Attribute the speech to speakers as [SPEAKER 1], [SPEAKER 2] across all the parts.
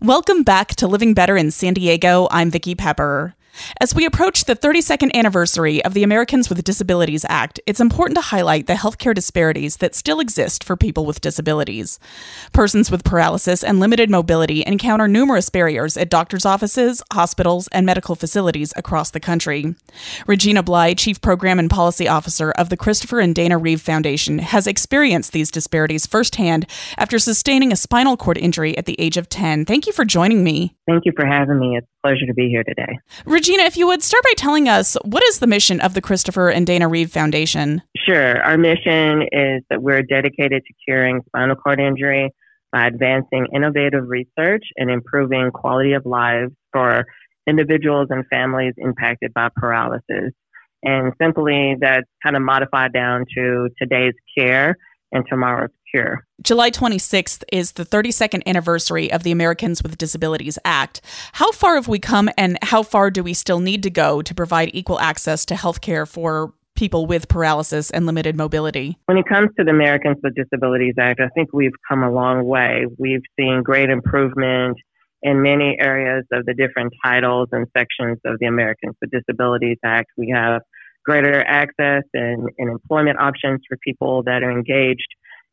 [SPEAKER 1] Welcome back to Living Better in San Diego. I'm Vicki Pepper. As we approach the 32nd anniversary of the Americans with Disabilities Act, it's important to highlight the healthcare disparities that still exist for people with disabilities. Persons with paralysis and limited mobility encounter numerous barriers at doctors' offices, hospitals, and medical facilities across the country. Regina Blye, Chief Program and Policy Officer of the Christopher and Dana Reeve Foundation, has experienced these disparities firsthand after sustaining a spinal cord injury at the age of 10. Thank you for joining me.
[SPEAKER 2] Thank you for having me. It's a pleasure to be here today.
[SPEAKER 1] Regina, if you would start by telling us what is the mission of the Christopher and Dana Reeve Foundation?
[SPEAKER 2] Sure. Our mission is that we're dedicated to curing spinal cord injury by advancing innovative research and improving quality of life for individuals and families impacted by paralysis. And simply that's kind of modified down to today's care and tomorrow's cure.
[SPEAKER 1] July 26th is the 32nd anniversary of the Americans with Disabilities Act. How far have we come and how far do we still need to go to provide equal access to health care for people with paralysis and limited mobility?
[SPEAKER 2] When it comes to the Americans with Disabilities Act, I think we've come a long way. We've seen great improvement in many areas of the different titles and sections of the Americans with Disabilities Act. We have greater access and, and employment options for people that are engaged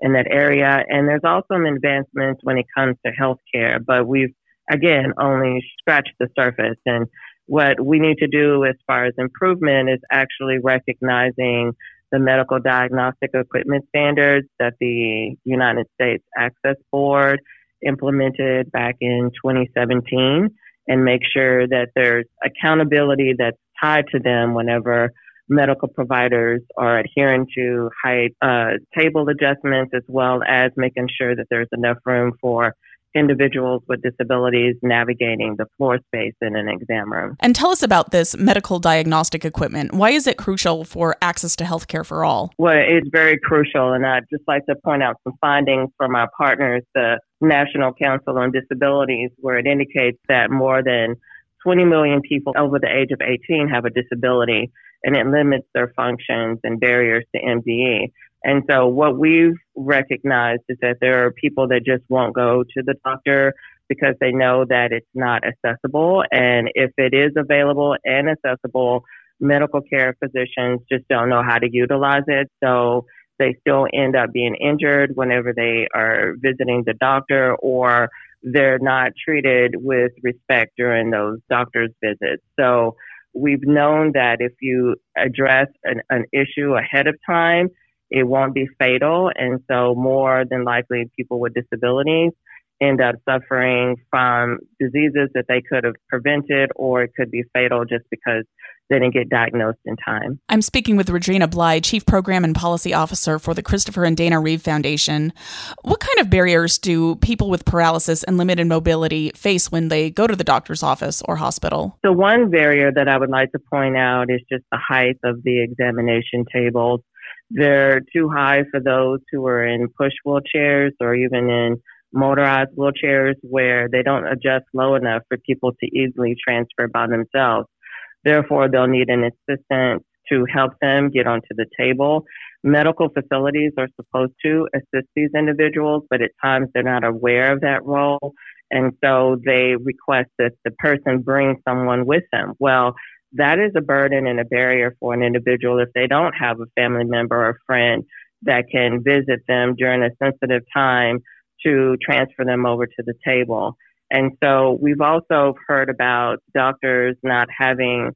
[SPEAKER 2] in that area. And there's also some advancements when it comes to healthcare, but we've again only scratched the surface. And what we need to do as far as improvement is actually recognizing the medical diagnostic equipment standards that the United States Access Board implemented back in 2017 and make sure that there's accountability that's tied to them whenever medical providers are adhering to height uh, table adjustments as well as making sure that there's enough room for individuals with disabilities navigating the floor space in an exam room.
[SPEAKER 1] And tell us about this medical diagnostic equipment. Why is it crucial for access to healthcare for all?
[SPEAKER 2] Well, it's very crucial. And I'd just like to point out some findings from our partners, the National Council on Disabilities, where it indicates that more than 20 million people over the age of 18 have a disability and it limits their functions and barriers to MDE. And so what we've recognized is that there are people that just won't go to the doctor because they know that it's not accessible. And if it is available and accessible, medical care physicians just don't know how to utilize it. So they still end up being injured whenever they are visiting the doctor or they're not treated with respect during those doctor's visits. So we've known that if you address an, an issue ahead of time, it won't be fatal. And so more than likely people with disabilities end up suffering from diseases that they could have prevented or it could be fatal just because they didn't get diagnosed in time.
[SPEAKER 1] I'm speaking with Regina Blye, Chief Program and Policy Officer for the Christopher and Dana Reeve Foundation. What kind of barriers do people with paralysis and limited mobility face when they go to the doctor's office or hospital?
[SPEAKER 2] The one barrier that I would like to point out is just the height of the examination tables. They're too high for those who are in push wheelchairs or even in motorized wheelchairs where they don't adjust low enough for people to easily transfer by themselves. Therefore, they'll need an assistant to help them get onto the table. Medical facilities are supposed to assist these individuals, but at times they're not aware of that role. And so they request that the person bring someone with them. Well, that is a burden and a barrier for an individual if they don't have a family member or friend that can visit them during a sensitive time to transfer them over to the table. And so we've also heard about doctors not having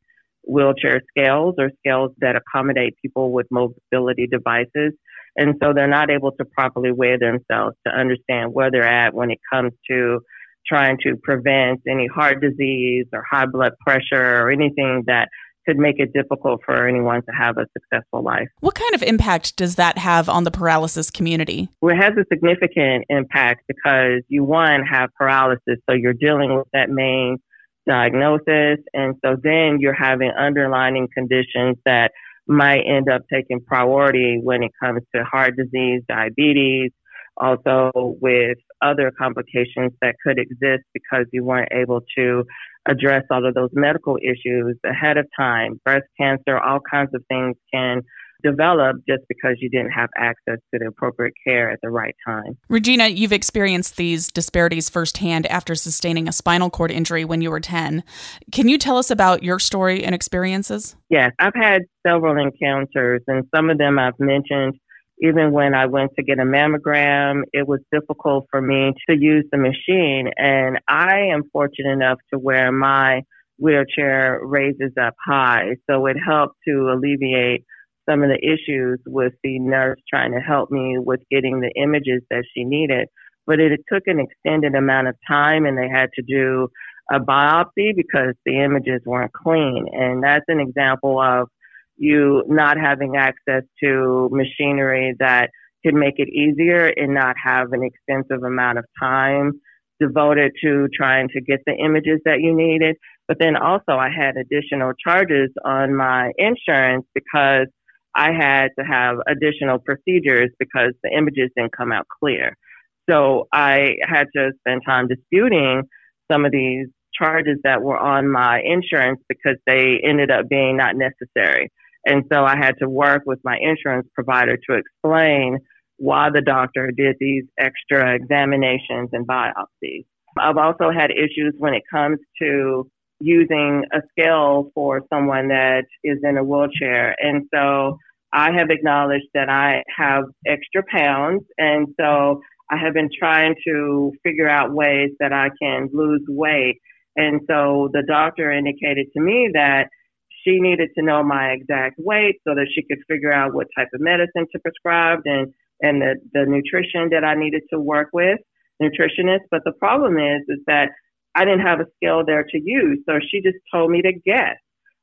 [SPEAKER 2] wheelchair scales or scales that accommodate people with mobility devices. And so they're not able to properly weigh themselves to understand where they're at when it comes to trying to prevent any heart disease or high blood pressure or anything that could make it difficult for anyone to have a successful life.
[SPEAKER 1] What kind of impact does that have on the paralysis community?
[SPEAKER 2] Well, it has a significant impact because you, one, have paralysis, so you're dealing with that main diagnosis. And so then you're having underlying conditions that might end up taking priority when it comes to heart disease, diabetes, also with other complications that could exist because you weren't able to address all of those medical issues ahead of time. Breast cancer, all kinds of things can develop just because you didn't have access to the appropriate care at the right time.
[SPEAKER 1] Regina, you've experienced these disparities firsthand after sustaining a spinal cord injury when you were 10. Can you tell us about your story and experiences?
[SPEAKER 2] Yes, I've had several encounters, and some of them I've mentioned even when I went to get a mammogram, it was difficult for me to use the machine. And I am fortunate enough to where my wheelchair raises up high. So it helped to alleviate some of the issues with the nurse trying to help me with getting the images that she needed. But it took an extended amount of time and they had to do a biopsy because the images weren't clean. And that's an example of you not having access to machinery that could make it easier and not have an extensive amount of time devoted to trying to get the images that you needed. But then also I had additional charges on my insurance because I had to have additional procedures because the images didn't come out clear. So I had to spend time disputing some of these charges that were on my insurance because they ended up being not necessary. And so I had to work with my insurance provider to explain why the doctor did these extra examinations and biopsies. I've also had issues when it comes to using a scale for someone that is in a wheelchair. And so I have acknowledged that I have extra pounds. And so I have been trying to figure out ways that I can lose weight. And so the doctor indicated to me that she needed to know my exact weight so that she could figure out what type of medicine to prescribe and, and the, the nutrition that I needed to work with, nutritionist. But the problem is, is that I didn't have a scale there to use. So she just told me to guess.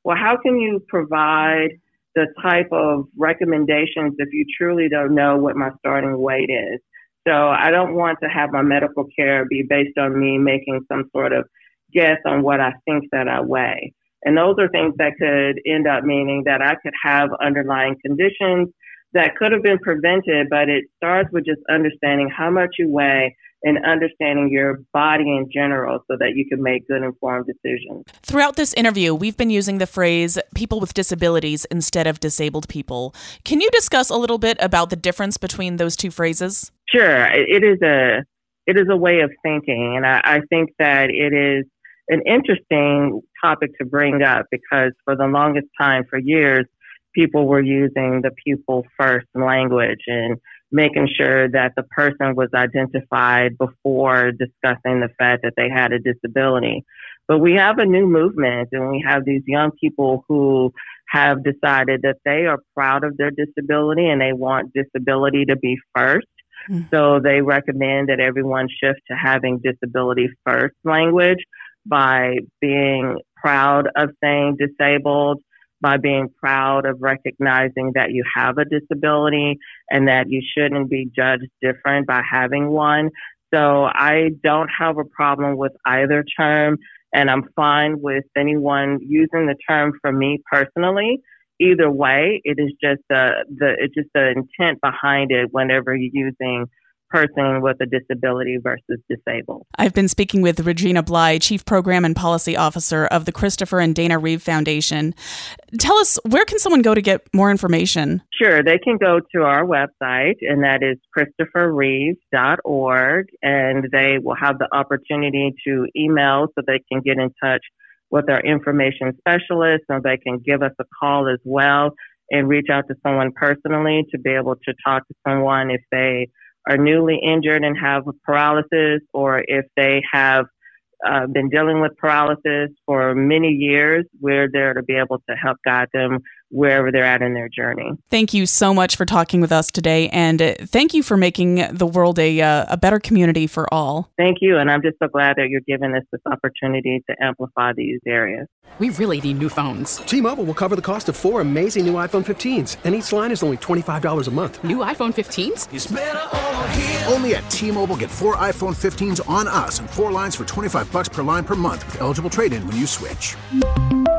[SPEAKER 2] Well, how can you provide the type of recommendations if you truly don't know what my starting weight is? So I don't want to have my medical care be based on me making some sort of guess on what I think that I weigh. And those are things that could end up meaning that I could have underlying conditions that could have been prevented, but it starts with just understanding how much you weigh and understanding your body in general so that you can make good informed decisions.
[SPEAKER 1] Throughout this interview, we've been using the phrase people with disabilities instead of disabled people. Can you discuss a little bit about the difference between those two phrases?
[SPEAKER 2] Sure. It is a it is a way of thinking and I, I think that it is an interesting topic to bring up because for the longest time, for years, people were using the pupil first language and making sure that the person was identified before discussing the fact that they had a disability. But we have a new movement and we have these young people who have decided that they are proud of their disability and they want disability to be first. Mm-hmm. So they recommend that everyone shift to having disability first language by being proud of saying disabled, by being proud of recognizing that you have a disability and that you shouldn't be judged different by having one. So I don't have a problem with either term and I'm fine with anyone using the term for me personally. Either way, it is just the, the it's just the intent behind it whenever you're using person with a disability versus disabled.
[SPEAKER 1] I've been speaking with Regina Blye, Chief Program and Policy Officer of the Christopher and Dana Reeve Foundation. Tell us, where can someone go to get more information?
[SPEAKER 2] Sure, they can go to our website, and that is christopherreeve.org, and they will have the opportunity to email so they can get in touch with our information specialist, or they can give us a call as well and reach out to someone personally to be able to talk to someone if they are newly injured and have paralysis, or if they have uh, been dealing with paralysis for many years, we're there to be able to help guide them wherever they're at in their journey.
[SPEAKER 1] Thank you so much for talking with us today, and uh, thank you for making the world a, uh, a better community for all.
[SPEAKER 2] Thank you, and I'm just so glad that you're giving us this opportunity to amplify these areas.
[SPEAKER 3] We really need new phones.
[SPEAKER 4] T-Mobile will cover the cost of four amazing new iPhone 15s, and each line is only $25 a month.
[SPEAKER 3] New iPhone 15s?
[SPEAKER 5] Only at T-Mobile get four iPhone 15s on us and four lines for 25 bucks per line per month with eligible trade-in when you switch.